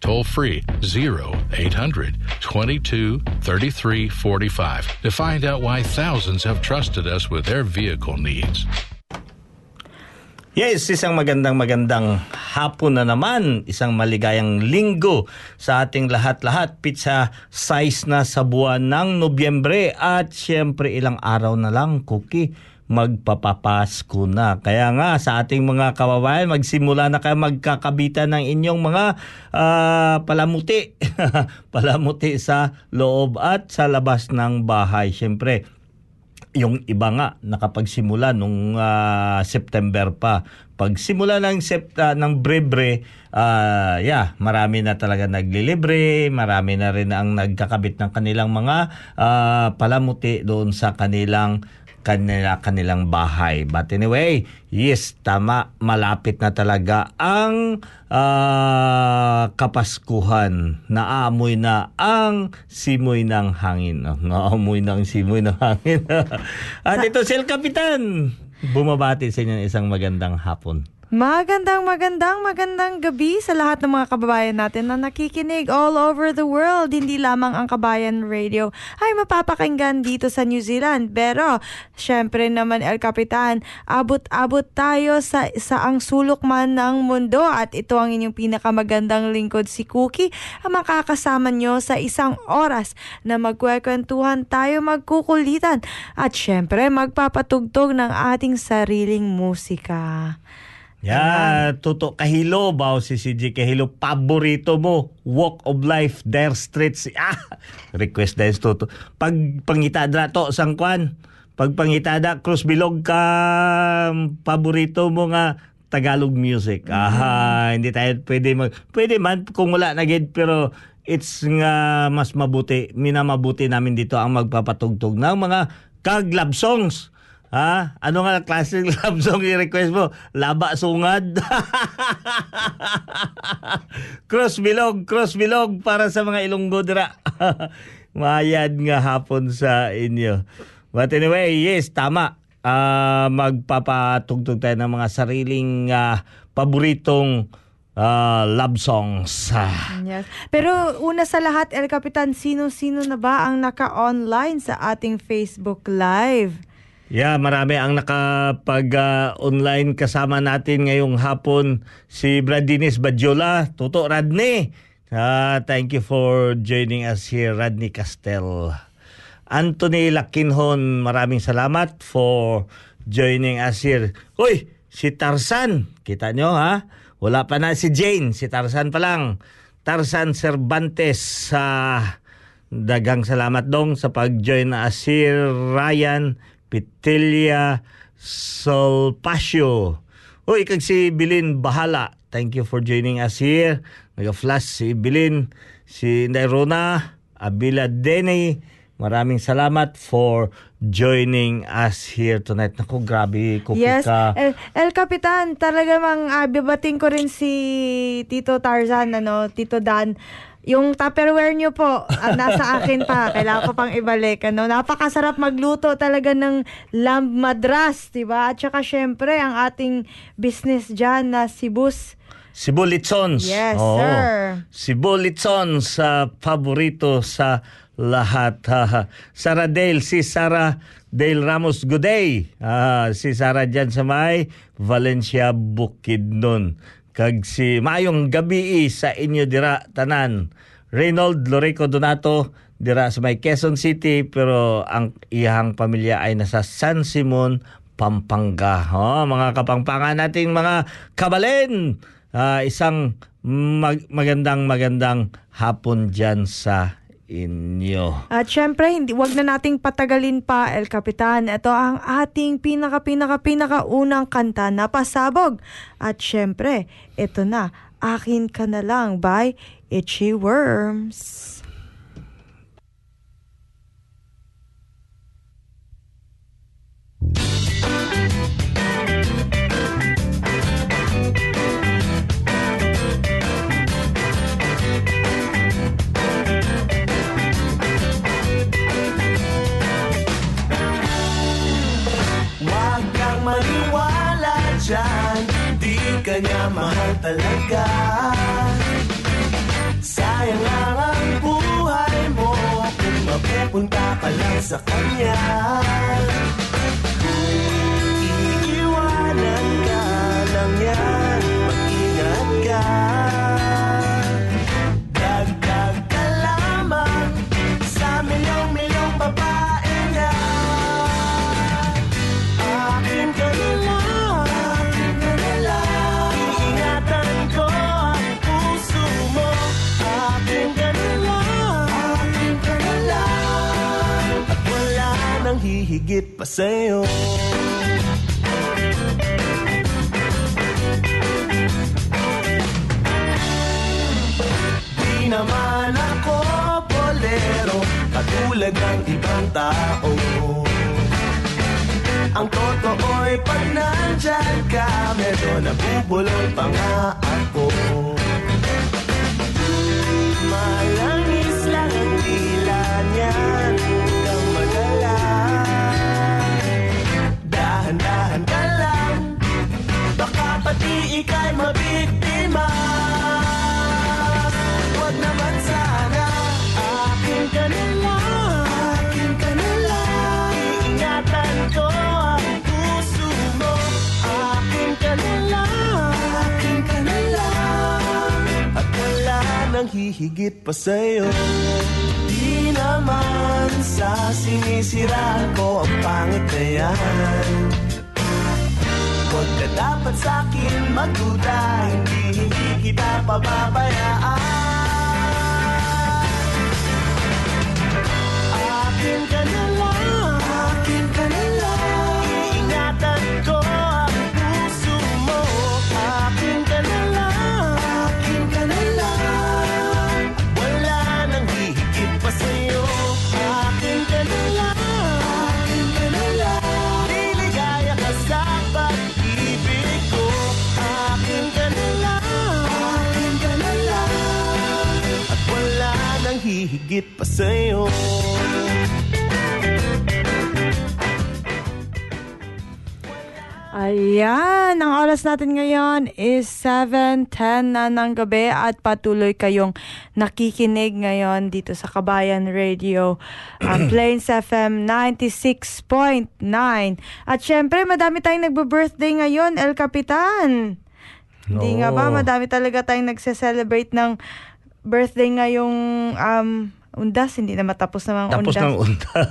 toll free 0800 22 33 45 to find out why thousands have trusted us with their vehicle needs. Yes, isang magandang magandang hapon na naman. Isang maligayang linggo sa ating lahat-lahat. Pizza size na sa buwan ng Nobyembre. At syempre ilang araw na lang, Cookie, magpapapasko na. Kaya nga sa ating mga kababayan, magsimula na kayo magkakabitan ng inyong mga ah, palamuti. palamuti sa loob at sa labas ng bahay. Syempre, yung iba nga nakapagsimula nung ah, September pa. Pagsimula ng sept ah, ng brebre, ah, yeah, marami na talaga naglilibre, marami na rin ang nagkakabit ng kanilang mga ah, palamuti doon sa kanilang kanila kanilang bahay. But anyway, yes, tama, malapit na talaga ang ah, kapaskuhan. Naamoy na ang simoy ng hangin. Oh, naamoy na ang simoy ng hangin. At ito si El Capitan. Bumabati sa inyo ng isang magandang hapon. Magandang magandang magandang gabi sa lahat ng mga kababayan natin na nakikinig all over the world. Hindi lamang ang Kabayan Radio ay mapapakinggan dito sa New Zealand. Pero, syempre naman El Capitan, abot-abot tayo sa saang sulok man ng mundo at ito ang inyong pinakamagandang lingkod si Cookie ang makakasama nyo sa isang oras na magkwekwentuhan tayo magkukulitan at syempre magpapatugtog ng ating sariling musika. Yeah, Tuto Kahilo, bao si CJ Kahilo, paborito mo, Walk of Life, Dare Streets. Ah, request dahil Tuto. Pag pangitada to, sang kwan, pag pangitada, cross bilog ka, paborito mo nga, Tagalog music. Ah, hindi tayo pwede mag, pwede man kung wala na gid, pero it's nga mas mabuti, minamabuti namin dito ang magpapatugtog ng mga kag-love songs. Ha? Ano nga ng love song i-request mo? Laba sungad. cross bilog, cross bilog para sa mga Ilonggo dira. Mayad nga hapon sa inyo. But anyway, yes, tama. Ah, magpapatugtog tayo ng mga sariling ah, paboritong ah, love songs. Yes. Pero una sa lahat, El Capitan, sino-sino na ba ang naka-online sa ating Facebook Live? Yeah, marami ang nakapag-online kasama natin ngayong hapon. Si Bradinis Badjola, Tuto Radney. Ah, thank you for joining us here, Radney Castel. Anthony Lakinhon, maraming salamat for joining us here. Uy, si Tarzan, kita nyo ha? Wala pa na si Jane, si Tarzan pa lang. Tarzan Cervantes sa dagang salamat dong sa pag-join na here. Ryan Pitilia Solpacio. Uy, kag si Bilin Bahala. Thank you for joining us here. Nag-flash si Bilin, si Nairona, Abila Denny. Maraming salamat for joining us here tonight. Naku, grabe, cookie Yes. El, El Capitan, talaga mang uh, bibating ko rin si Tito Tarzan, ano, Tito Dan. Yung Tupperware nyo po, ah, nasa akin pa. Kailangan ko pang ibalik. Ano? Napakasarap magluto talaga ng lamb madras, di ba? At saka syempre, ang ating business dyan na si Bus. Cebu Litsons. Yes, Oo. sir. Cebu Litsons sa paborito sa lahat. Ha. Sarah Dale, si Sarah Dale Ramos Goday. Ah, si Sarah dyan sa may Valencia Bukidnon. Kag si Mayong Gabi sa inyo dira tanan. Reynold Loreco Donato dira sa may Quezon City pero ang iyang pamilya ay nasa San Simon, Pampanga. Oh, mga kapangpangan nating mga kabalen. Ah, isang mag- magandang magandang hapon dyan sa inyo. At syempre, hindi, wag na nating patagalin pa, El Capitan. Ito ang ating pinaka, pinaka, pinaka unang kanta na pasabog. At syempre, ito na, Akin Ka Na Lang by Itchy Worms. Ka niya mahal talaga. Sayang lang ang buhay mo Kung mapupunta ka lang sa kanya hihigit pa sa'yo. Di naman ako bolero Katulad ng ibang tao. Ang totoo'y pag nandyan ka Medyo nabubulol pa nga ako ika'y mabiktima. Huwag naman sana Akin ka na lang Akin ka na lang Iingatan ko ang puso mo. Akin ka na Akin ka na At wala nang hihigit pa sa'yo. Di naman sa sinisiraan ko ang pangit na yan. Huwag ka dapat sa'kin magduda Hindi, kita pababayaan hihigit pa sa'yo Ayan, ang oras natin ngayon is 7.10 na ng gabi at patuloy kayong nakikinig ngayon dito sa Kabayan Radio, ang Plains FM 96.9. At syempre, madami tayong nagbe-birthday ngayon, El Capitan. Hindi nga ba, madami talaga tayong nagse-celebrate ng birthday ngayong um, undas, hindi na matapos na mga Tapos undas. ng unta.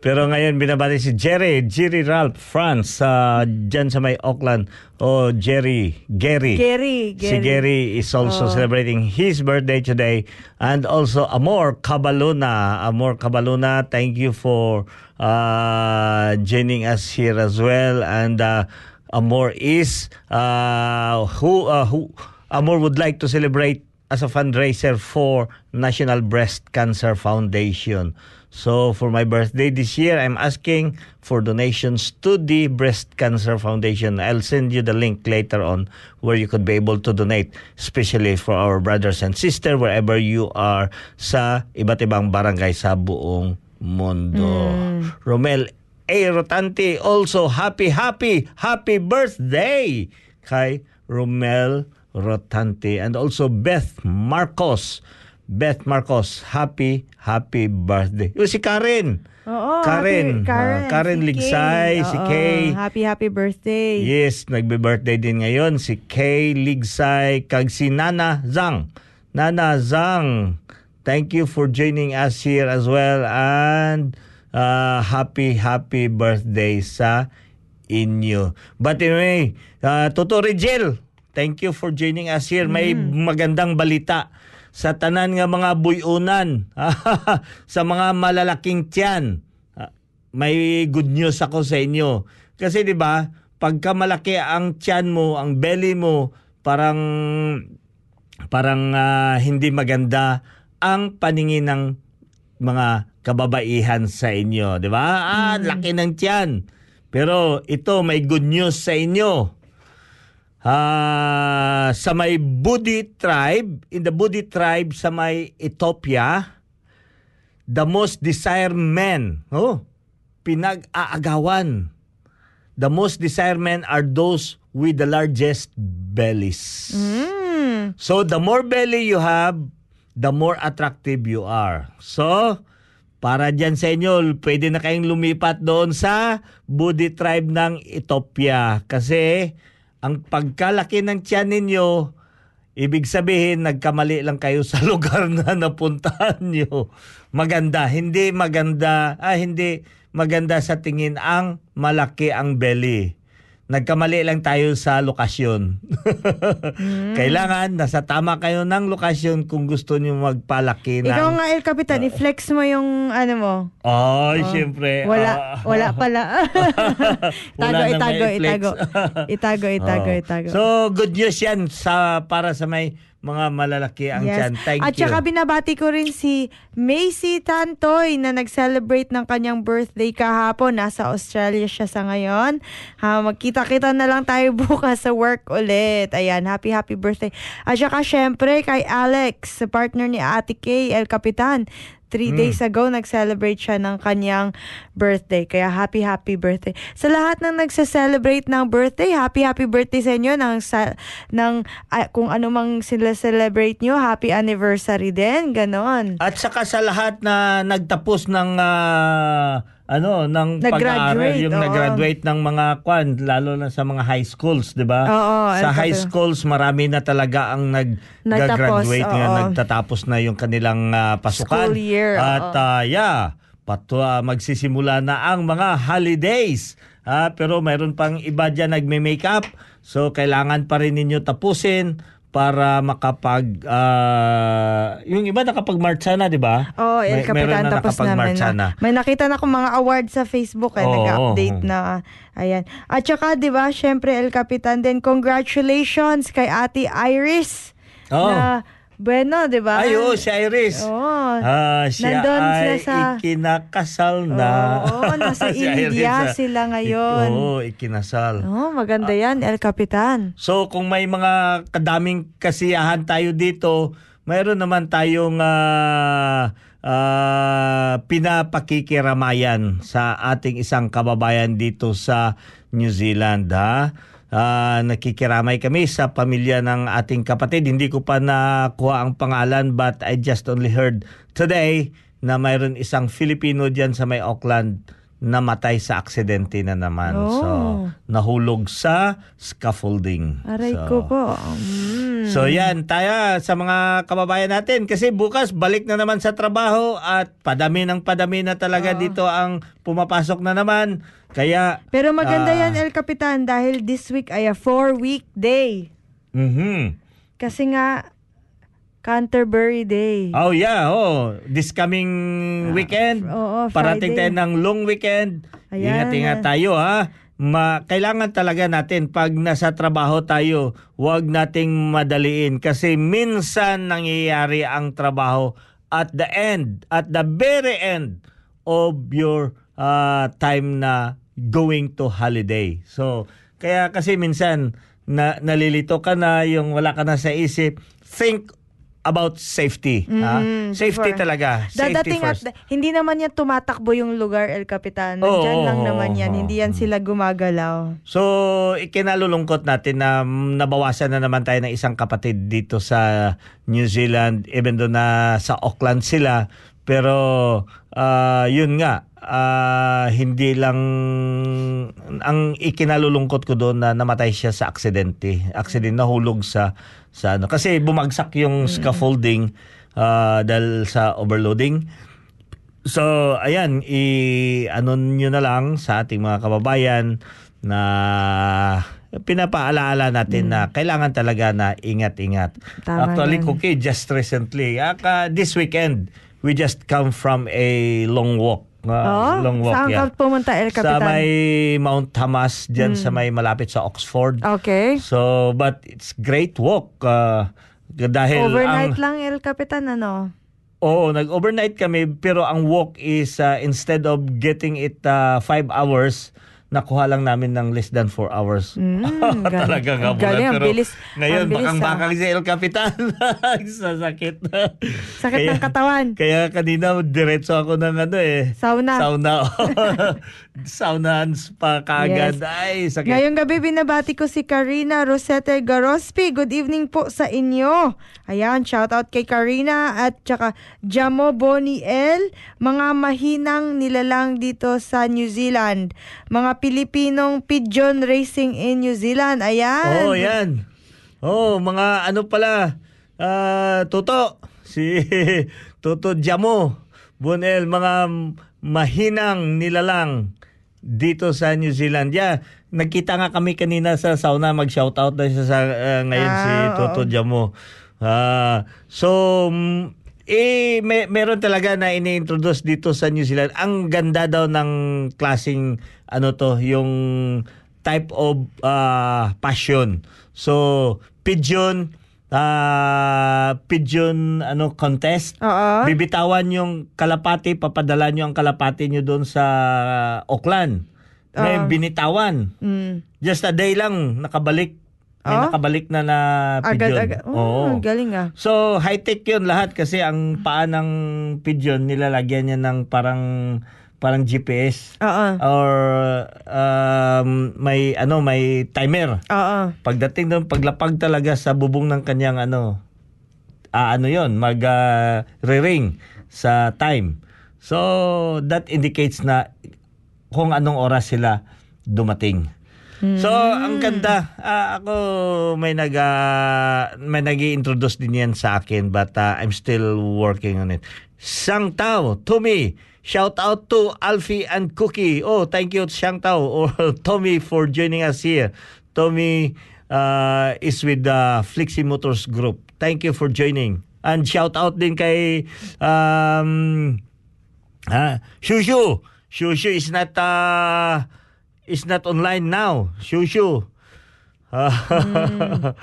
Pero ngayon binabati si Jerry, Jerry Ralph France sa dyan sa may Auckland. Oh, Jerry, Gary. Gary, Si Gary is also Oh. celebrating his birthday today. And also Amor Cabaluna. Amor Cabaluna, thank you for uh, joining us here as well. And uh, Amor is uh, who uh, who Amor would like to celebrate as a fundraiser for National Breast Cancer Foundation. So for my birthday this year, I'm asking for donations to the Breast Cancer Foundation. I'll send you the link later on where you could be able to donate, especially for our brothers and sisters wherever you are sa iba't ibang barangay sa buong mundo. Romel A. Rotante, also happy, happy, happy birthday kay Romel Rotante. And also Beth Marcos. Beth Marcos, happy, happy birthday. Yung si Karen. Oo, Karen. happy- Karen, Ah, Karen si Ligsay, Kay. si Oo, Kay. Happy, happy birthday. Yes, nagbe-birthday din ngayon si Kay Ligsay kag si Nana Zhang. Nana Zhang, thank you for joining us here as well and uh, happy happy birthday sa inyo. But anyway, uh, Toto Rigel, thank you for joining us here. May magandang balita sa tanan nga mga buyunan, sa mga malalaking tiyan. Ah, may good news ako sa inyo. Kasi 'di ba, pagka malaki ang tiyan mo, ang belly mo, parang parang ah, hindi maganda ang paningin ng mga kababaihan sa inyo, 'di ba? Ah, laki ng tiyan. Pero ito may good news sa inyo. Ah, sa may Budi tribe, in the Budi tribe sa may Ethiopia, the most desired men, oh, pinag-aagawan. The most desired men are those with the largest bellies. Mm. So the more belly you have, the more attractive you are. So, para dyan sa inyo, pwede na kayong lumipat doon sa Budi tribe ng Ethiopia. Kasi, ang pagkalaki ng tiyan ninyo, ibig sabihin, nagkamali lang kayo sa lugar na napuntahan nyo. Maganda. Hindi maganda, ah, hindi maganda sa tingin ang malaki ang belly. Nagkamali lang tayo sa lokasyon. Kailangan nasa tama kayo ng lokasyon kung gusto niyo magpalaki ng... Ikaw nga, El Capitan, i-flex mo yung ano mo. Ay, syempre. Wala, ah. wala pala. Wala itago, itago, may flex. itago. Itago, itago, Oh. itago. So, good news yan sa, para sa may mga malalaki ang tiyan. Thank At you. saka binabati ko rin si Macy Tantoy na nag-celebrate ng kanyang birthday kahapon. Nasa Australia siya sa ngayon. Ha, magkita-kita na lang tayo bukas sa work ulit. Ayan, happy happy birthday. At saka syempre kay Alex, partner ni Ate Kay, El Capitan. Three Hmm. days ago, nag-celebrate siya ng kanyang birthday. Kaya happy, happy birthday. Sa lahat ng nagsa-celebrate ng birthday, happy, happy birthday sa inyo. Ng, sa, ng, ah, kung ano mang sila celebrate nyo, happy anniversary din. Ganon. At saka sa lahat na nagtapos ng ah, ano ng pag-aaral yung oo. nag-graduate ng mga kwan lalo na sa mga high schools, 'di ba? Sa ano high schools marami na talaga ang nag-graduate oo. nagtatapos na yung kanilang ah, pasukan. School year, At oo. ah, yeah, patwa magsisimula na ang mga holidays. Ah, pero mayroon pang iba diyan nagme-makeup. So kailangan pa rin ninyo tapusin para makapag ah, yung iba nakapag-marcha na, 'di ba? Oh, El May- Capitan, na tapos namin nakapag-marcha na. May nakita na akong mga awards sa Facebook eh, Oo, nag-update oo. na. Ayan. At saka, di ba, syempre, El Capitan din, congratulations kay Ate Iris. Oo. Na, bueno, di ba? Ay, oo, si Iris. Oo. Ah, siya Nandun ay sila sa- ikinakasal na. Oo, nasa Si Iris, India ah. sila ngayon. Oo, ikinasal. Oh, maganda yan, El Capitan. So kung may mga kadaming kasiyahan tayo dito, mayroon naman tayong ah, ah, pinapakikiramayan sa ating isang kababayan dito sa New Zealand ha. Ah, nakikiramay kami sa pamilya ng ating kapatid. Hindi ko pa nakuha ang pangalan but I just only heard today na mayroon isang Filipino diyan sa may Auckland namatay sa aksidente na naman. So, Oh. nahulog sa scaffolding. Aray so, ko po. Mm. So yan, tayo sa mga kababayan natin kasi bukas balik na naman sa trabaho at padami ng padami na talaga dito ang pumapasok na naman. Kaya Pero maganda Ah. yan, El Capitan, dahil this week ay a four-week day. mhm. Kasi nga, Canterbury Day. Oh yeah, oh, this coming weekend. oo, parating Friday. tayo ng long weekend. Ingat-ingat tayo ha. Ma, kailangan talaga natin pag nasa trabaho tayo, huwag nating madaliin kasi minsan nangyayari ang trabaho at the end, at the very end of your uh, time na going to holiday. So, kaya kasi minsan na, nalilito ka na, yung wala ka na sa isip, think about safety. ha? Mm, Safety before. talaga. Safety Dadating first. at hindi naman yan tumatakbo yung lugar, El Capitan. Nandyan Oo, lang naman yan. oo. Hindi yan sila gumagalaw. So, ikinalulungkot natin na mm, nabawasan na naman tayo ng isang kapatid dito sa New Zealand even though na sa Auckland sila. Pero ah, yun nga, ah, hindi lang ang ikinalulungkot ko doon na namatay siya sa aksidente. Aksidente nahulog sa sa ano kasi bumagsak yung scaffolding ah, dahil sa overloading. So, ayan, i ano nyo na lang sa ating mga kababayan na pinapaalaala natin na kailangan talaga na ingat-ingat. Actually. Cookie, just recently, aka this weekend, we just come from a long walk. Uh, Oo? long walk, Saan yeah. ka pumunta, El Sa Capitan? may Mount Hamas, dyan sa may malapit sa Oxford. Okay. So, but it's great walk. uh, dahil Overnight ang, lang, El Capitan, ano? Oo, nag-overnight kami pero ang walk is uh, instead of getting it uh, five hours, nakuha lang namin ng less than four hours. Mm. Talaga nga Ang galing, pero bilis. ngayon bilis, bakang ah. bakal si El Capitan sa sakit. Sakit ng katawan. Kaya kanina diretso ako ng ano eh. Sauna. Sauna. Saunahan pa kagad. Yes. Ay, sakit. Ngayong gabi binabati ko si Karina Rosette Garospi. Good evening po sa inyo. Ayan, shout out kay Karina at tsaka Jamo Boniel, mga mahinang nilalang dito sa New Zealand. Mga Pilipinong pigeon racing in New Zealand. Ayan. Oh, yan. Oh, mga ano pala, ah, Toto, si Toto Jamo, Bonel, mga mahinang nilalang dito sa New Zealand. Yeah, nagkita nga kami kanina sa sauna, mag-shoutout na siya sa ah, ngayon si Ah, Toto Jamo. Ah, so, mm, eh, may, meron talaga na ini-introduce dito sa New Zealand. Ang ganda daw ng klasing ano to, yung type of ah, passion. So, pigeon, ah, pigeon ano contest. Oo. Bibitawan yung kalapati, papadala nyo ang kalapati nyo doon sa Auckland. May Ah. binitawan. Mm. Just a day lang, nakabalik. May Oh? nakabalik na na pigeon. Agad-agad. Oh, Oo. galing ah. So, high-tech yun lahat kasi ang paa ng pigeon, nilalagyan niya ng parang parang GPS Oo. or um, may ano may timer. Oo. Pagdating doon, paglapag talaga sa bubong ng kanyang ano, ah, ano yon mag ah, re-ring sa time. So, that indicates na kung anong oras sila dumating. So, ang ganda. Ah, ako may nag ah, may nag-introduce din yan sa akin but ah, I'm still working on it. Sang Tao, Tommy, shout out to Alfie and Cookie. Oh, thank you Sang Tao or Tommy for joining us here. Tommy uh, is with the Flixie Motors Group. Thank you for joining. And shout out din kay um, Ah, Shushu. Shushu is not uh, is not online now. Shushu. okay.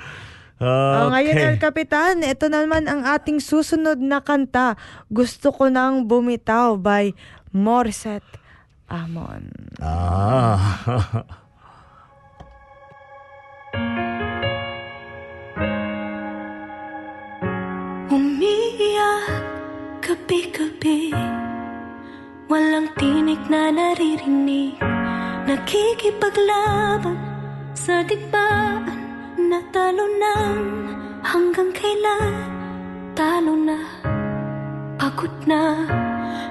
Oh, ngayon, El Capitan, ito naman ang ating susunod na kanta. Gusto ko nang bumitaw by Morissette Amon. Ah. Umiiyak gabi-gabi Walang tinig na naririnig Nakikipaglaban sa digmaan Natalo ng hanggang kailan? Talo na, pagod na.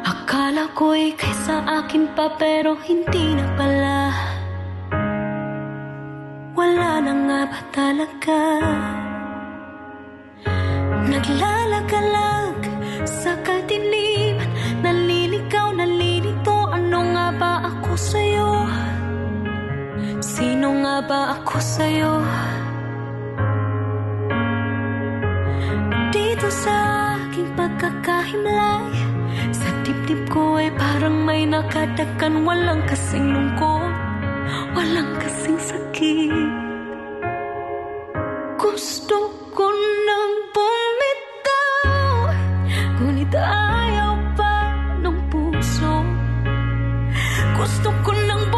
Akala ko'y kaysa akin pa pero hindi na pala. Wala na nga ba talaga? Naglalagalag sa kadiliman. Naliligaw, nalilito. Ano nga ba ako sa'yo? Sino nga ba ako sa'yo? Dito sa aking pagkakahimlay Sa dibdib ko ay parang may nakadakan Walang kasing lungkot Walang kasing sakit. Gusto ko nang bumitaw Ngunit ayaw pa ng puso. Gusto ko nang bumitaw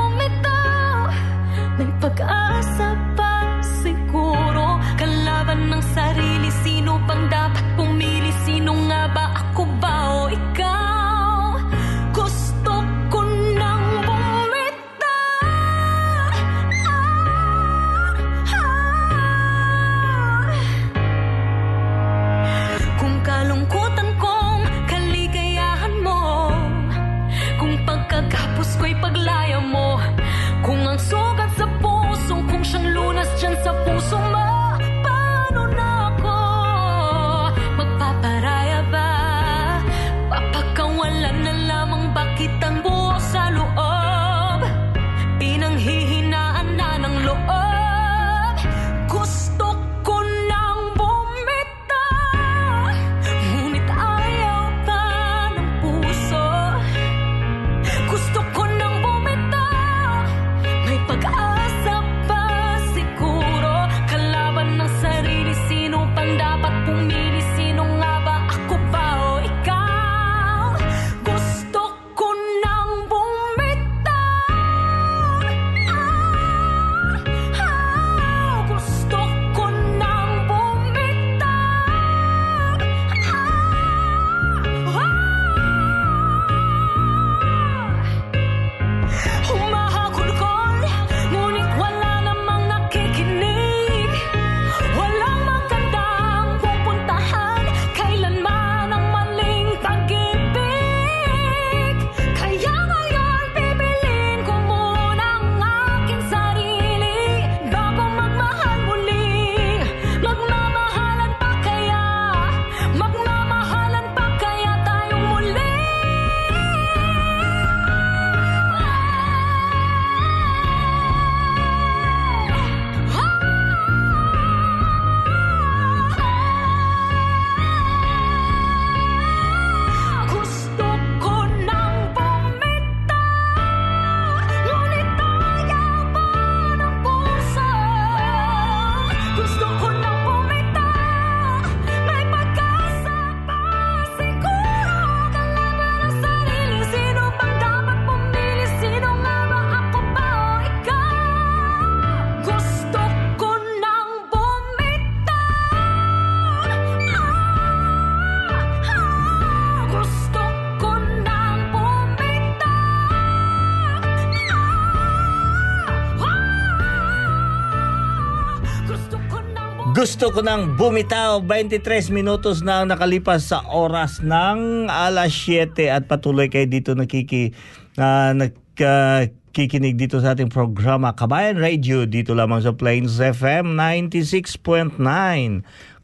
Gusto ko nang bumitaw 23 minutos na nakalipas sa oras ng alas 7 at patuloy kayo dito nakiki na nakikinig dito sa ating programa Kabayan Radio dito lamang sa Plains FM 96.9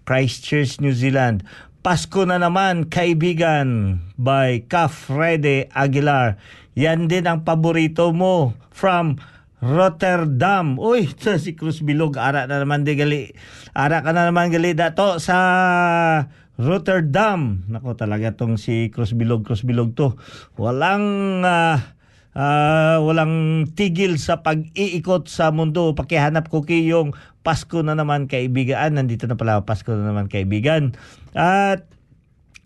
Christchurch, New Zealand. Pasko na naman, kaibigan, by Ka Frede Aguilar. Yan din ang paborito mo from Rotterdam. Uy, sa si Cruz Bilog, ara na naman di gali. Ara ka na naman gali dato sa Rotterdam. Nako talaga tong si Cruz Bilog, Cruz Bilog to. Walang ah, ah, walang tigil sa pag-iikot sa mundo. Pakihanap ko kayong Pasko na naman kaibigan. Nandito na pala Pasko na naman kaibigan. At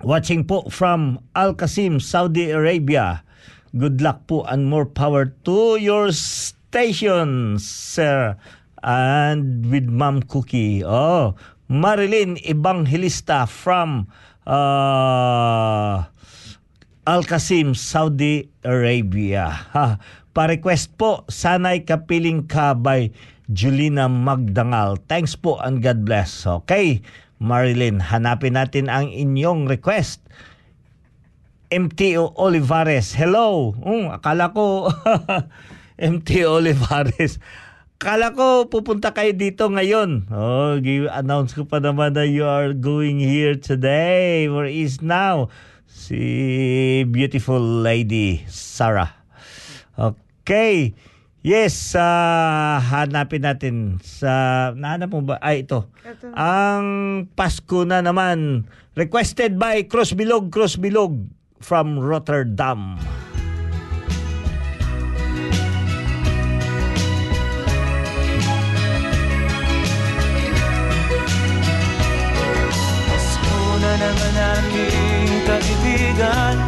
watching po from Al Qasim, Saudi Arabia. Good luck po and more power to your station, sir. And with Ma'am Cookie. Oh, Marilyn Evangelista from ah, Al Qasim, Saudi Arabia. Ha, pa-request po, Sanay Kapiling Ka by Julina Magdangal. Thanks po and God bless. Okay, Marilyn, hanapin natin ang inyong request. MTO Olivares. Hello. Um, akala ko MTO Olivares. Akala ko pupunta kayo dito ngayon. Oh, give, announce ko pa naman na you are going here today. Where is now? Si beautiful lady Sarah. Okay. Yes, ah, hanapin natin sa nahanap mo ba? Ay ito. Ito. Ang Pasko na naman requested by Cross Bilog Cross Bilog from Rotterdam. Na naman aking kaibigan.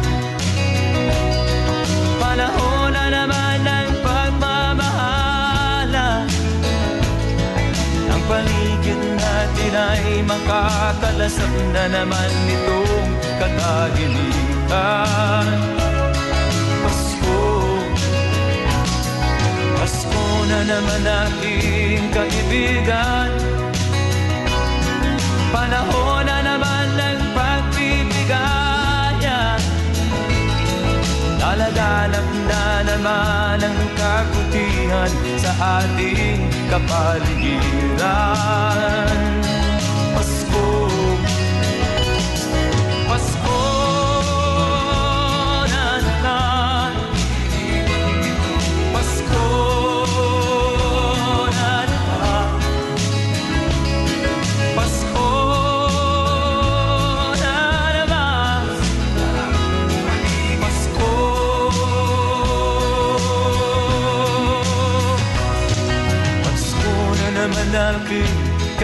Panahon na naman ng pagmamahala. Ang paligid natin ay makakalasap na naman nitong katahimikan Pasko. Pasko na naman aking kaibigan. Panahon naman ang kabutihan sa ating kapaligiran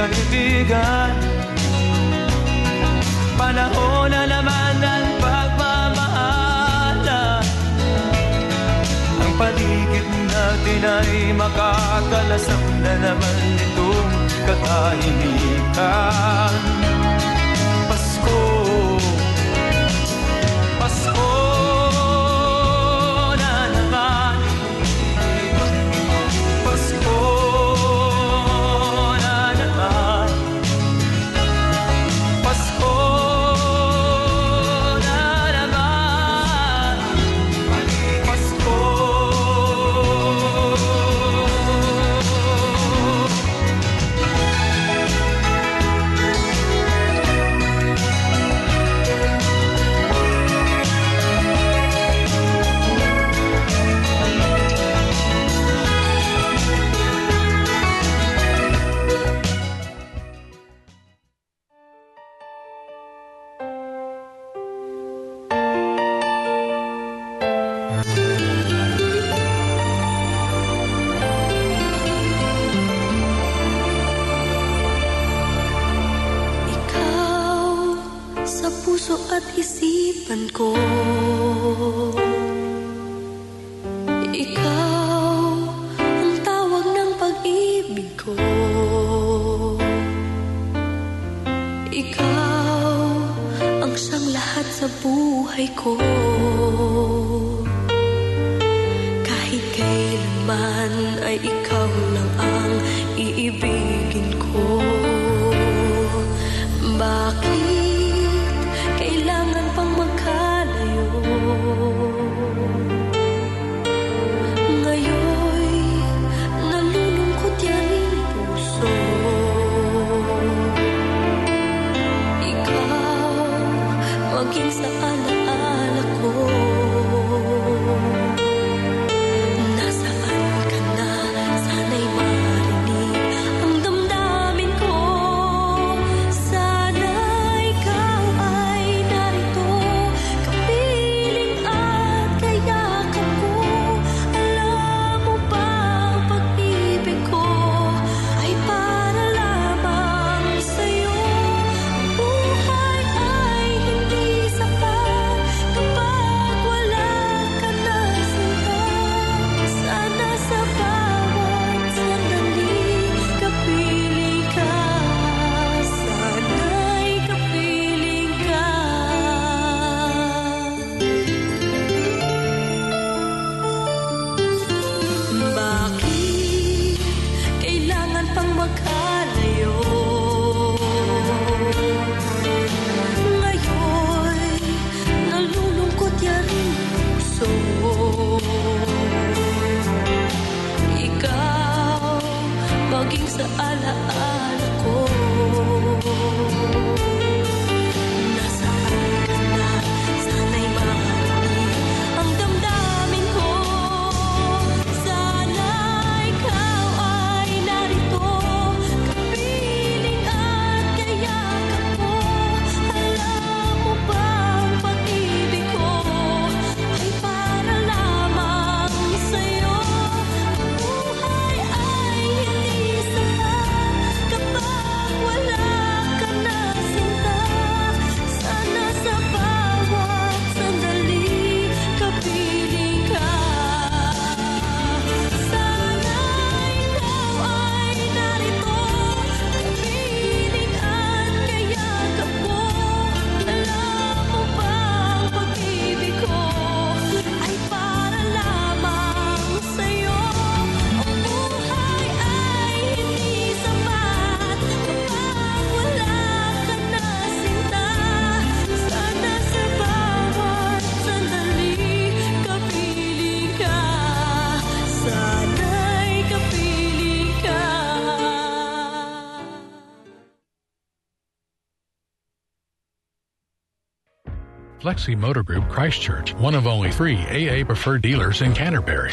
kaibigan. Panahon na naman ng pagmamahala Ang paligid natin ay makakalasap na naman itong katahimikan Flexi Motor Group Christchurch, one of only three AA preferred dealers in Canterbury.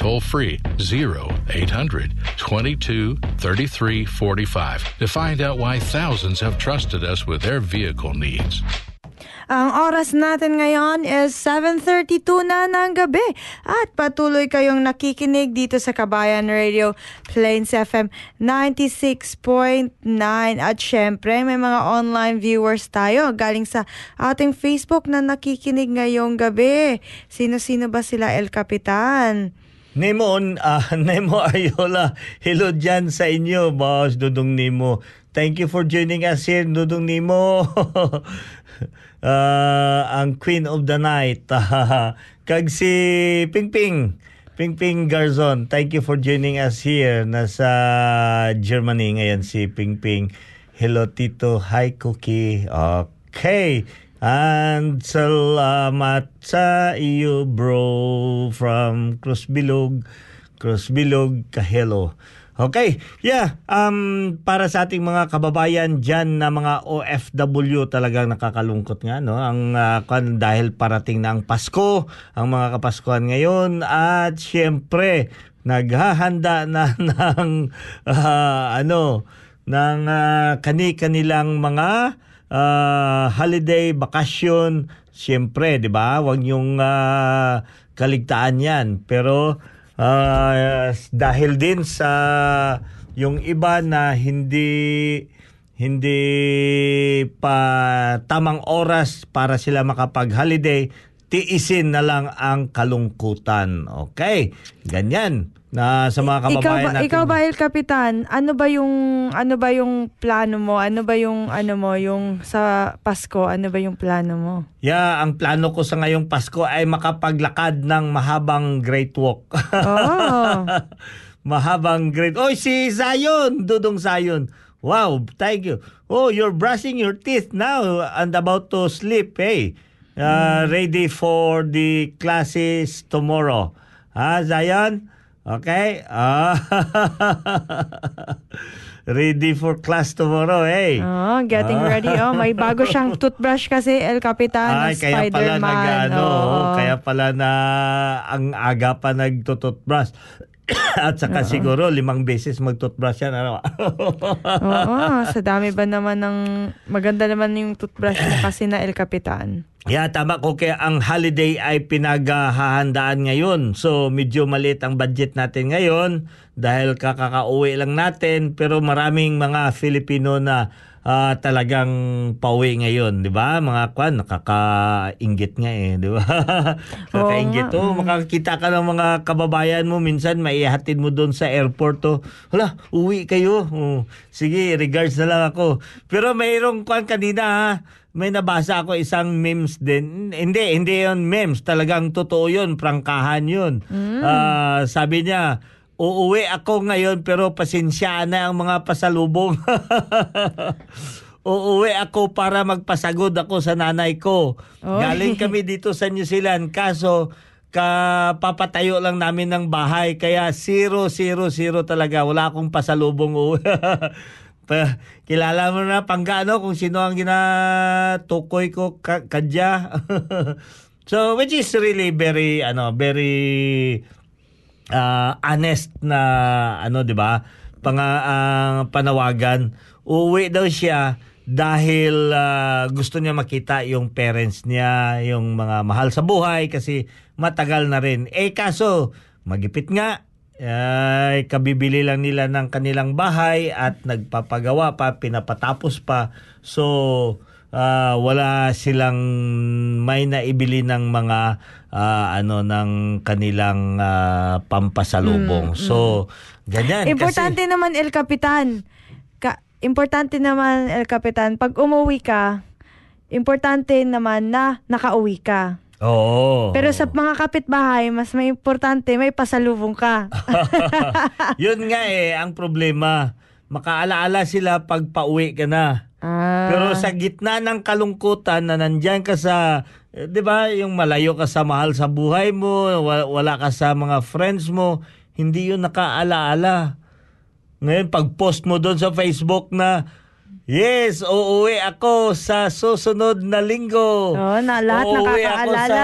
toll free 0800 22 33 45 to find out why thousands have trusted us with their vehicle needs. Ang oras natin ngayon is 7.32 na ng gabi at patuloy kayong nakikinig dito sa Kabayan Radio Plains FM 96.9 at syempre may mga online viewers tayo galing sa ating Facebook na nakikinig ngayong gabi. Sino-sino ba sila El Capitan? Nemo, ah, Nemo Ayola, hello dyan sa inyo, boss Dudong Nemo. Thank you for joining us here, Dudong Nemo. Ah, ang Queen of the Night. Kag si Pingping. Pingping Garzon, thank you for joining us here. Nasa Germany ngayon si Pingping. Hello, Tito. Hi, Cookie. Okay. And salamat sa iyo, bro, from Crossbilog. Crossbilog, Kahelo. Okay, yeah, um, para sa ating mga kababayan dyan na mga OFW talagang nakakalungkot nga, no? Ang uh, dahil parating na ang Pasko, ang mga kapaskuhan ngayon, at syempre, naghahanda na ng, ah, ano, ng ah, kani-kanilang mga ah, holiday, bakasyon, siyempre, di ba? Huwag yung ah, kaligtaan yan. Pero ah, dahil din sa yung iba na hindi hindi pa tamang oras para sila makapag-holiday, tiisin na lang ang kalungkutan. Okay? Ganyan na sa mga ikaw kababayan ba, natin. ikaw ba El Capitan, ano ba yung ano ba yung plano mo? Ano ba yung ano mo yung sa Pasko? Ano ba yung plano mo? Yeah, ang plano ko sa ngayong Pasko ay makapaglakad ng mahabang Great Walk. Oh. mahabang Great... Oy, si Zion! Dudong Zion. Wow, thank you. Oh, you're brushing your teeth now and about to sleep, hey. Uh, Ready for the classes tomorrow. Ha, Zion? Okay? Ah. ready for class tomorrow, hey. Oh, getting ready. Oh, may bago siyang toothbrush kasi El Capitan Ay, kaya pala Spider-Man. nag, ano, Oo. kaya pala na ang aga pa nagtututbrush. At saka siguro limang beses magtutbrush yan. Ano? Oo, sa dami ba naman ng maganda naman yung toothbrush mo kasi na El Capitan. yeah, tama ko. Kaya ang holiday ay pinaghahandaan ngayon. So, medyo maliit ang budget natin ngayon dahil kakakauwi lang natin. Pero maraming mga Filipino na ah, talagang pauwi ngayon, di ba? Mga kwan, nakakaingit nga eh, di ba? Kakaingit. Oo Oh, makakita ka ng mga kababayan mo, minsan maihatid mo doon sa airport. Oh. Hala, uwi kayo. Oh, sige, regards na lang ako. Pero mayroong kwan kanina ha, may nabasa ako isang memes din. Hindi, hindi yon memes. Talagang totoo yun. Prangkahan yun. Ah, sabi niya, uuwi ako ngayon pero pasensyaan na ang mga pasalubong. uuwi ako para magpasagod ako sa nanay ko. Oy. Galing kami dito sa New Zealand. Kaso, kapapatayo lang namin ng bahay. Kaya zero, zero, zero talaga. Wala akong pasalubong Kilala mo na panggano kung sino ang ginatukoy ko ka- kadya. so which is really very ano very uh, honest na ano 'di ba? Panga ah, panawagan. Uuwi daw siya dahil ah, gusto niya makita yung parents niya, yung mga mahal sa buhay kasi matagal na rin. Eh kaso, magipit nga, ay kabibili lang nila ng kanilang bahay at nagpapagawa pa, pinapatapos pa. So, ah, wala silang may naibili ng mga ah, ano ng kanilang ah, pampasalubong. So, ganyan Importante naman El Capitan. Ka- importante naman El Capitan, pag umuwi ka, importante naman na nakauwi ka. kasi Oo. Pero sa mga kapitbahay, mas may importante, may pasalubong ka. Yun nga eh, ang problema. Makaalaala sila pag pauwi ka na. Ah. Pero sa gitna ng kalungkutan na nandyan ka sa, eh, di ba, yung malayo ka sa mahal sa buhay mo, wa- wala ka sa mga friends mo, hindi yun nakaalaala. Ngayon, pag post mo doon sa Facebook na, Yes, uuwi ako sa susunod na linggo. Oo, na lahat Uuwi ako sa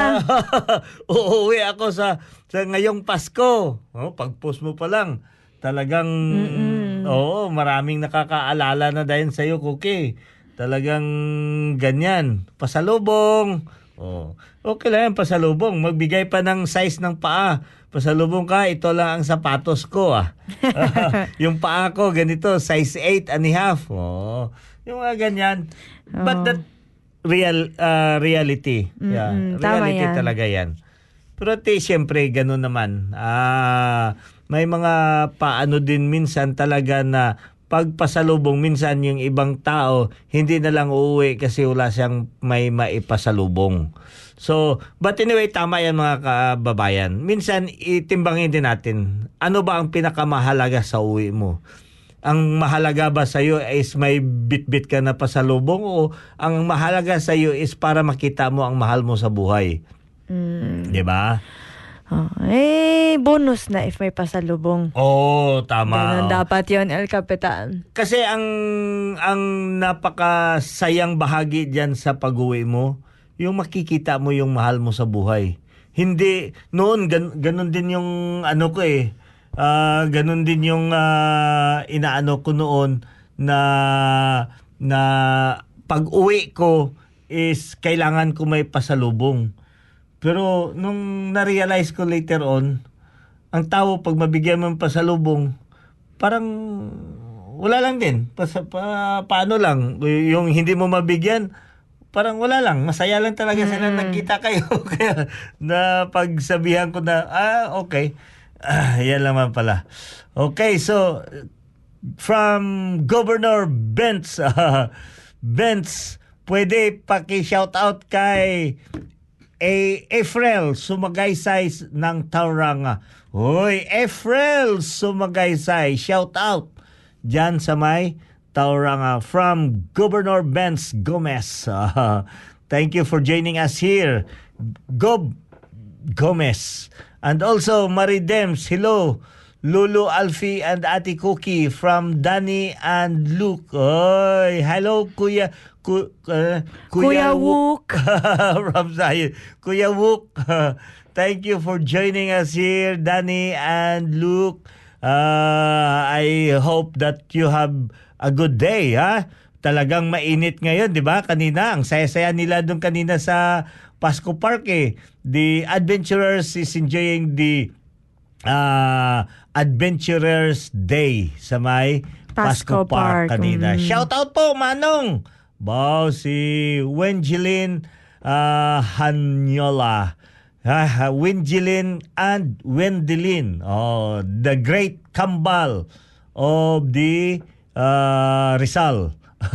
uuwi ako sa sa ngayong Pasko. Oh, pag-post mo pa lang, talagang oo, maraming nakakaalala na dahil sa iyo, Cookie. Talagang ganyan, pasalubong. Oh, okay lang yan, pasalubong. Magbigay pa ng size ng paa. Pasalubong ka, ito lang ang sapatos ko ah. yung paa ko, ganito, size 8 and a half. Oh, yung mga ganyan. But that real uh, reality. Yeah. Mm-mm, tama reality yan. talaga yan. Pero te, siyempre, ganun naman. Ah, may mga paano din minsan talaga na pagpasalubong, minsan yung ibang tao, hindi na lang uuwi kasi wala siyang may maipasalubong. So, but anyway, tama yan mga kababayan. Minsan, itimbangin din natin, ano ba ang pinakamahalaga sa uwi mo? ang mahalaga ba sa iyo is may bit-bit ka na pasalubong o ang mahalaga sa iyo is para makita mo ang mahal mo sa buhay? Mm. 'Di ba? Oh, eh, bonus na if may pasalubong. Oo, tama. Ganun dapat yon El Capitan. Kasi ang ang napakasayang bahagi diyan sa pag-uwi mo, yung makikita mo yung mahal mo sa buhay. Hindi noon gan, ganun din yung ano ko eh. Ah, ganun din yung ah, inaano ko noon na na pag-uwi ko is kailangan ko may pasalubong. Pero nung na-realize ko later on, ang tao pag mabigyan mo ng pasalubong, parang wala lang din. Pa, pa, paano lang? Yung hindi mo mabigyan, parang wala lang. Masaya lang talaga sila nagkita kayo. Kaya na pagsabihan ko na, ah, okay. Ah, yan naman pala. Okay, so from Governor Benz, ah, Benz, pwede paki-shout out kay A. Efrel Sumagaysay ng Tauranga. Hoy, Efrel Sumagaysay, shout out dyan sa may Tauranga from Governor Benz Gomez. Ah, thank you for joining us here. Gob Gomez. And also, Maridems, hello. Lulu Alfie and Ate Cookie from Danny and Luke. Oy, hello Kuya Ku, uh, Kuya Wook. from Zion. Kuya Wook, thank you for joining us here, Danny and Luke. Uh, I hope that you have a good day, ha? Talagang mainit ngayon, di ba? Kanina, ang saya-saya nila doon kanina sa Pasco Park eh. The adventurers is enjoying the uh, Adventurers Day sa may Pasco, Pasco Park, Park. kanina. Mm. Shout out po, Manong! Wow, si Wenjelin uh, Hanyola. Ah, Wenjelin and Wendelin. Oh, the great kambal of the uh, Rizal.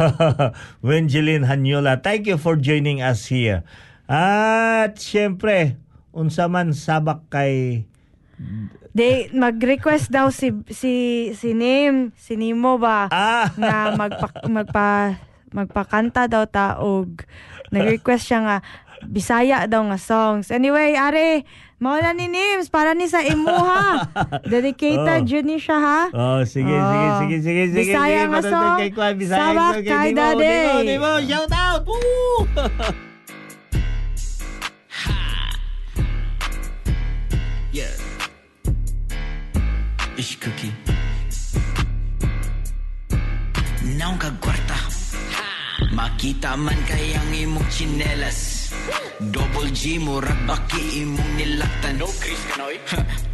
Wenjelin Hanyola. Thank you for joining us here. At syempre, unsa man sabak kay They mag-request daw si si si Nim, si Nimo ba Ah! na magpa, magpa magpakanta daw ta og nag-request siya nga Bisaya daw nga songs. Anyway, are mauna ni Nims para ni sa imuha. Dedicated Oh. yun ni siya ha. Oh, sige, sige, Oh. sige, sige, sige. Bisaya sige, nga Matutunan song. kay Kwan, Bisaya Sabak song, kay Daddy. Dimo, Dimo, shout out! Woo! Yeah. Ish cookie. Naong kagkwarta. Ha! Kita man kayang imong chinelas. Double G murag baki imong nilaktan. No Chris Kanoy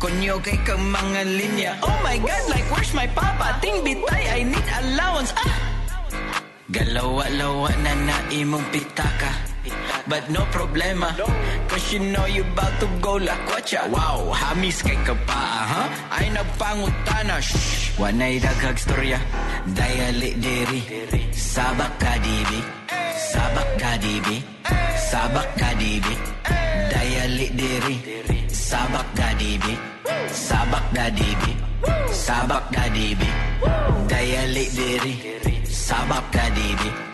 Konyo kay kang mga linya. Oh my god like where's my papa? Ting bitay I need allowance. Ah! Galawa-lawa na na imong pitaka But no problema. Cause you know you about to go la kwacha Wow, hamis kay kapaa, ha? Ay nagpangutana Shh, wanay daghag storya Dayali diri. Sabak ka dibi. Sabak ka dibi. Sabak ka dibi. Dayali diri. Sabak ka dibi. Sabak ka dibi. Sabak ka dibi. Dayali diri. Sabak ka dibi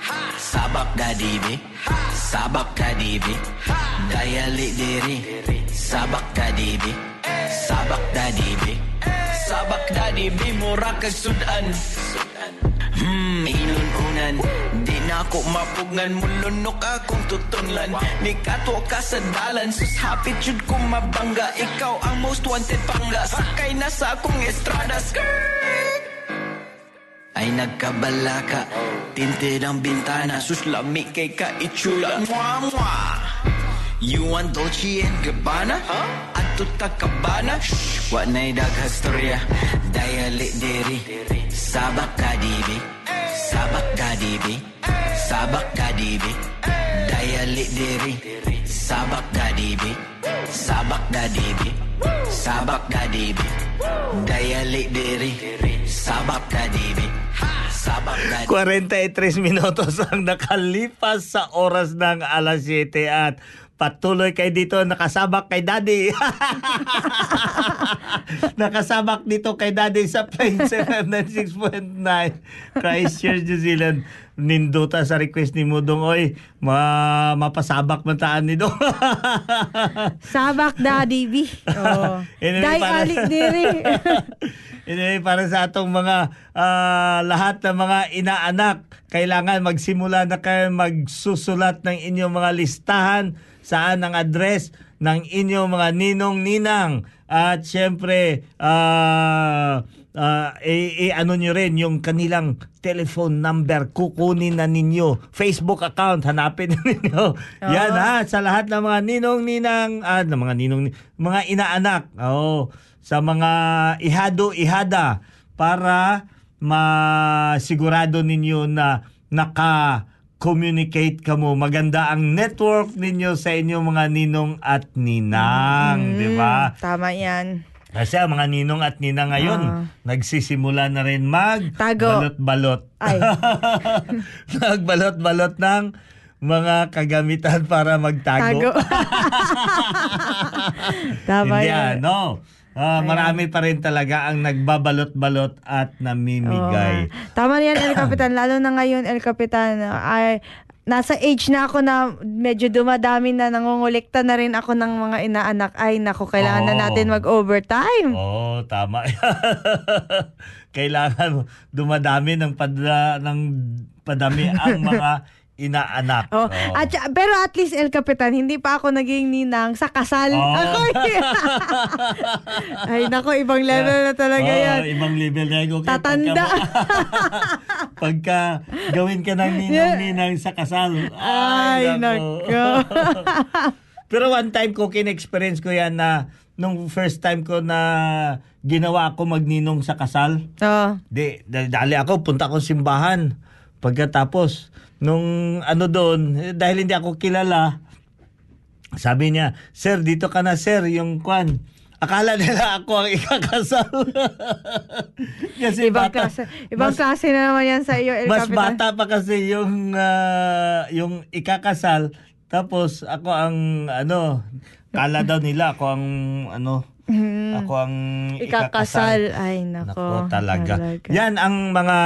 Sabak ka dibi Sabak ka dibi Dayali diri. Sabak ka dibi Sabak ka dibi Sabak ka dibi Mura kag sudan. Hmm, ilon unan. Di na ako mapugngan Mulunok akong tutunlan Ni kato ka sa dalan Sus hapit jud ko mabangga. Ikaw ang most wanted pangga. Sakay na sa akong estrada Skirt ay nagkabala ka. Tinted ang bintana. Sus lami kay ka itsura Mwah mwah. You want Dolce and Gabbana? Huh? At kabana? Shh, wa na'y daghag storya Dayali diri. Sabak ka dibi. Sabak ka dibi. Sabak ka dibi. Dayali diri. Sabak ka dibi. Sabak ka dibi Sabak ka dibi Dayali diri. Sabak ka dibi 43 minutos ang nakalipas sa oras ng alas 7 at patuloy kay dito nakasabak kay daddy. nakasabak dito kay daddy sa plane 796.9 Christchurch, New Zealand. Ninduta sa request ni Mudong, oy, ma mapasabak man taan ni Dong. Sabak daddy B. Oh. Anyway, para- alik diri. Anyway, para sa atong mga ah, lahat ng mga inaanak, kailangan magsimula na kayo magsusulat ng inyong mga listahan saan ang address ng inyong mga ninong-ninang. At syempre, ah ah, i- i-ano nyo rin yung kanilang telephone number, kukunin na ninyo. Facebook account, hanapin na ninyo. Yan ha, sa lahat ng mga ninong-ninang, ah, ng mga ninong, mga inaanak. Oo sa mga ihado-ihada para masigurado ninyo na naka-communicate ka mo. Maganda ang network ninyo sa inyong mga ninong at ninang, di ba? Tama yan. Kasi ang mga ninong at ninang ngayon, Ah. nagsisimula na rin mag Tago. balot-balot. Ay. Nagbalot-balot ng mga kagamitan para magtago. Tago. Tama Hindi yan. ano. Ah, marami pa rin talaga ang nagbabalot-balot at namimigay. Oo. Tama yan, El Capitan. Lalo na ngayon, El Capitan, ay nasa age na ako na medyo dumadami na nangungulekta na rin ako ng mga inaanak. Ay, naku, kailangan na Oo. natin mag-overtime. Oo, tama. Kailangan dumadami ng padla ng padami ang mga inaanak. Oh. Oo. At, pero at least, El Capitan, hindi pa ako naging ninang sa kasal. Oo. Ako, ay, naku, ibang level na talaga Oo, yan. ibang level na yung Tatanda. Pagka, pagka gawin ka ng ninang-ninang sa kasal. Ay, nako. Pero one time ko, kin-experience ko yan na nung first time ko na ginawa ako magninong sa kasal. Oh. Di, dali dali ako, punta akong simbahan. Pagkatapos, nung ano doon, eh, dahil hindi ako kilala, sabi niya, Sir, dito ka na, sir, yung kwan. Akala nila ako ang ikakasal. kasi Ibang bata, klase. Ibang mas, klase na naman yan sa iyo, El mas Capitan. bata pa kasi yung, ah, yung ikakasal. Tapos ako ang ano, kala daw nila ako ang ano, ako ang Mm-hmm. Ikakasal. Ay, nako. Nako, talaga. Yan ang mga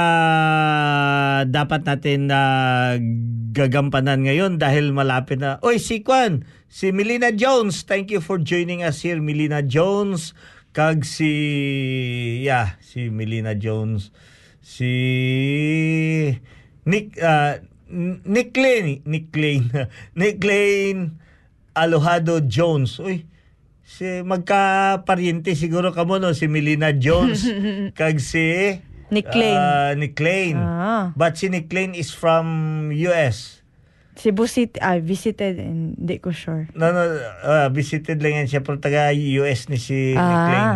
dapat natin na gagampanan ngayon dahil malapit na. Oy, si Kwan, si Melina Jones. Thank you for joining us here, Melina Jones. Kag si, yeah, si Melina Jones. Si Nick, uh, Nick Lane, Nick Lane, Nick Lane Alojado Jones. Uy, si magka-pariente siguro kamo no si Melina Jones kag si Nick Lane. ah, Nick Lane. Ah. But si Nick Lane is from US. Cebu City, ah, visited, hindi ko sure. No, no, ah, visited lang yan siya pero taga US ni si Ah. McLean.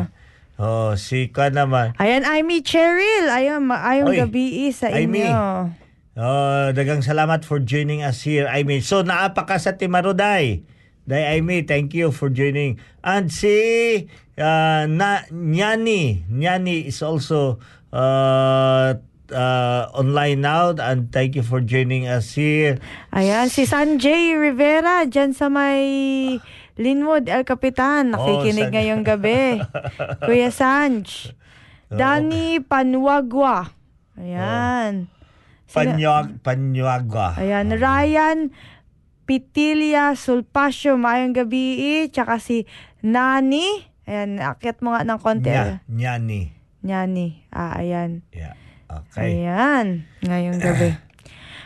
Oh, si Kwa naman. Ayan, Amy Cheryl. Ayun, maayong Oy, gabi sa Amy. inyo. Oh, dagang salamat for joining us here. I mean, so naapa ka sa Timaruday. Day Amy, thank you for joining. And si uh, na Nyani, Nyani is also uh, uh, online now and thank you for joining us here. Ayan, si Sanjay Rivera, dyan sa may Linwood, El Capitan. Nakikinig Oh, ngayong gabi. Kuya Sanj. Danny Panwagwa. Ayan. Sina- Panyag, Panyagwa. Ayan, Ryan Pitilia Sulpasio, mayong gabi. Tsaka si Nani. Ayan, akyat mo nga ng konti. Nya, Nyani. Nyani. Ah, ayan. Yeah. Okay. Ayan, ngayong gabi.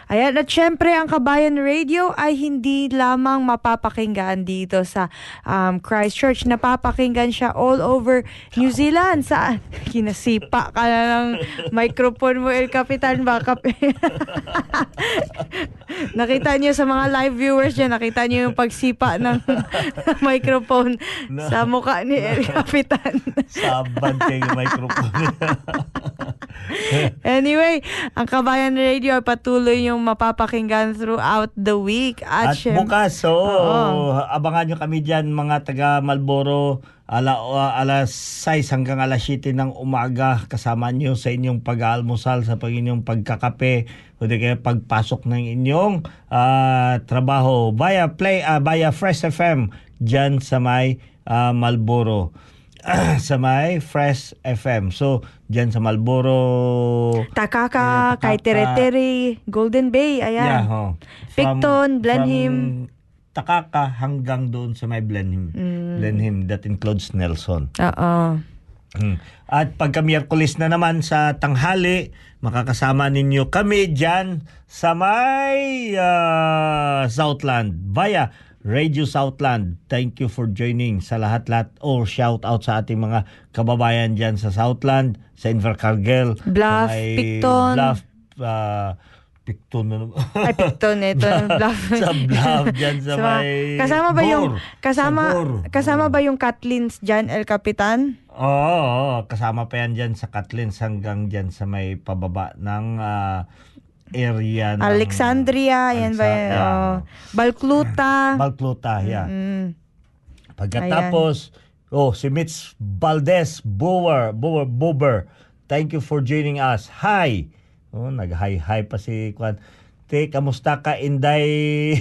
Ayan, at syempre ang Kabayan Radio ay hindi lamang mapapakinggan dito sa um, Christchurch. Napapakinggan siya all over New Zealand. Saan? Kinasipa ka na ng microphone mo, El Capitan. Baka nakita niyo sa mga live viewers dyan, nakita niyo yung pagsipa ng microphone sa mukha ni El Capitan. Saban kay microphone. Anyway, ang Kabayan Radio ay patuloy yung mapapakinggan throughout the week. At, At syem- bukas, so, Oo. abangan nyo kami dyan mga taga Malboro ala, uh, alas 6 hanggang alas 7 ng umaga kasama nyo sa inyong pag-aalmusal sa pag inyong pagkakape o di kaya pagpasok ng inyong ah, trabaho via play ah, via Fresh FM dyan sa may ah, Malboro sa may Fresh FM so dyan sa Malboro Takaka, Takaka. kay Tere Golden Bay, Yeah, ayan. ho. Picton, Blenheim. From Takaka hanggang doon sa may Blenheim. Mm. Blenheim, that includes Nelson. Oo. Hmm. At pagka Miyerkules na naman sa tanghali, makakasama ninyo kami dyan sa may ah, Southland via Radio Southland. Thank you for joining sa lahat-lahat or shout out sa ating mga kababayan dyan sa Southland, sa Invercargill, Bluff, sa may Picton. Bluff, ah, Picton na naman. Ay, Picton, ito. bluff. sa bluff dyan sa, may kasama ba yung kasama kasama ba yung Katlins dyan, El Capitan? Oo, oo, kasama pa yan dyan sa Catlins hanggang dyan sa may pababa ng ah, area ng Alexandria, yan ba yan? Alexandria. Oh. Balcluta. Balcluta, yeah. Mm. Pagkatapos, oh, si Mitch Valdez, Bower, Bower, Bober, thank you for joining us. Hi! Oh, nag-hi-hi pa si Kwan. Te, kamusta ka, Inday?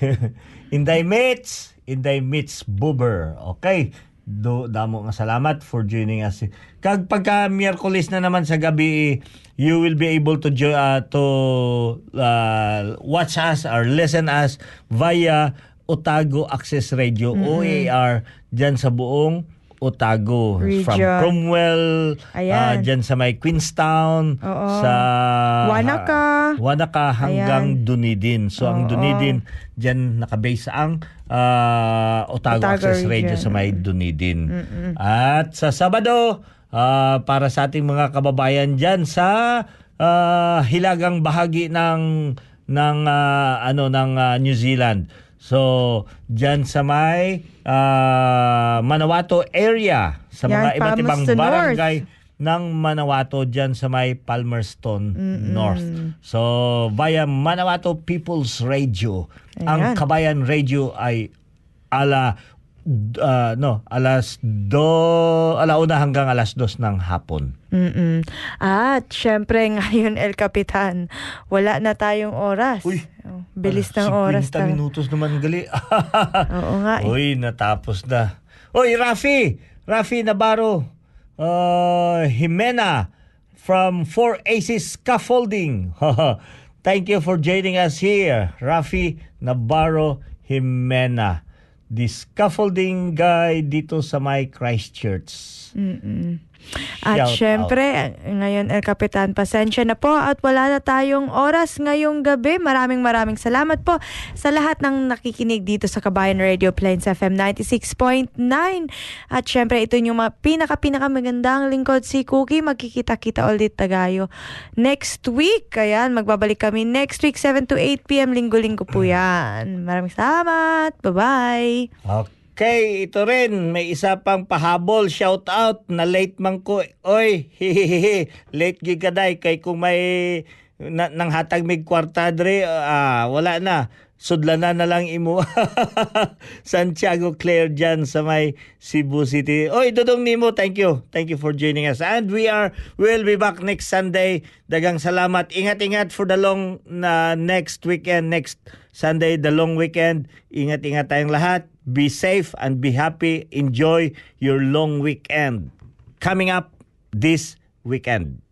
Inday Mitch? Inday Mitch Bober. Okay. Do, damo nga salamat for joining us. Kag pagka Miyerkules na naman sa gabi, you will be able to jo- uh, to uh, watch us or listen us via Otago Access Radio, OAR, dyan sa buong Otago. From Region. Cromwell, Ayan. ah, dyan sa may Queenstown, Oo. sa Wanaka. Wanaka hanggang Ayan. Dunedin. So ang Oo. Dunedin, dyan nakabase ang ah, Otago, Otago Access Radio region. sa may Dunedin. At sa Sabado, ah, para sa ating mga kababayan dyan sa ah, hilagang bahagi ng ng ah, ano ng ah, New Zealand. So, dyan sa may ah, Manawato area, sa Yan, mga iba't ibang North. barangay ng Manawato dyan sa may Palmerston North. So, via Manawato People's Radio. Ang Ayan. Kabayan Radio ay ala uh, no, alas do alauna hanggang alas dos ng hapon. Mm-mm. At syempre ngayon El Capitan, wala na tayong oras. Uy, Bilis ng oras 50 na. minutos naman gali. Oo nga eh. Uy, natapos na. Uy, Rafi! Rafi Navarro. Uh, Jimena from 4 Aces Scaffolding. Thank you for joining us here. Rafi Navarro Jimena. The scaffolding guy dito sa my Christchurch. Mm-mm. At Shout syempre, ngayon El Capitan, pasensya na po at wala na tayong oras ngayong gabi. Maraming maraming salamat po sa lahat ng nakikinig dito sa Kabayan Radio Plains FM 96.9. At syempre, ito yung pinaka-pinaka magandang lingkod si Cookie. Magkikita-kita ulit tagayo next week. Ayan, magbabalik kami next week 7 to 8 p.m. Linggo-linggo po yan. Maraming salamat. Bye-bye. Okay, ito rin. May isa pang pahabol. Shout out na late man ko. Oy, hihihi. Late gigaday. Kay kung may na, nang hatag mig kwarta dre, ah, wala na. Sudlanan na lang imo. Santiago Claire dyan sa may Cebu City. Oy, Dudong Nimo, thank you. Thank you for joining us. And we are, we'll be back next Sunday. Dagang salamat. Ingat-ingat for the long na next weekend, next Sunday, the long weekend. Ingat-ingat tayong lahat. Be safe and be happy. Enjoy your long weekend. Coming up this weekend.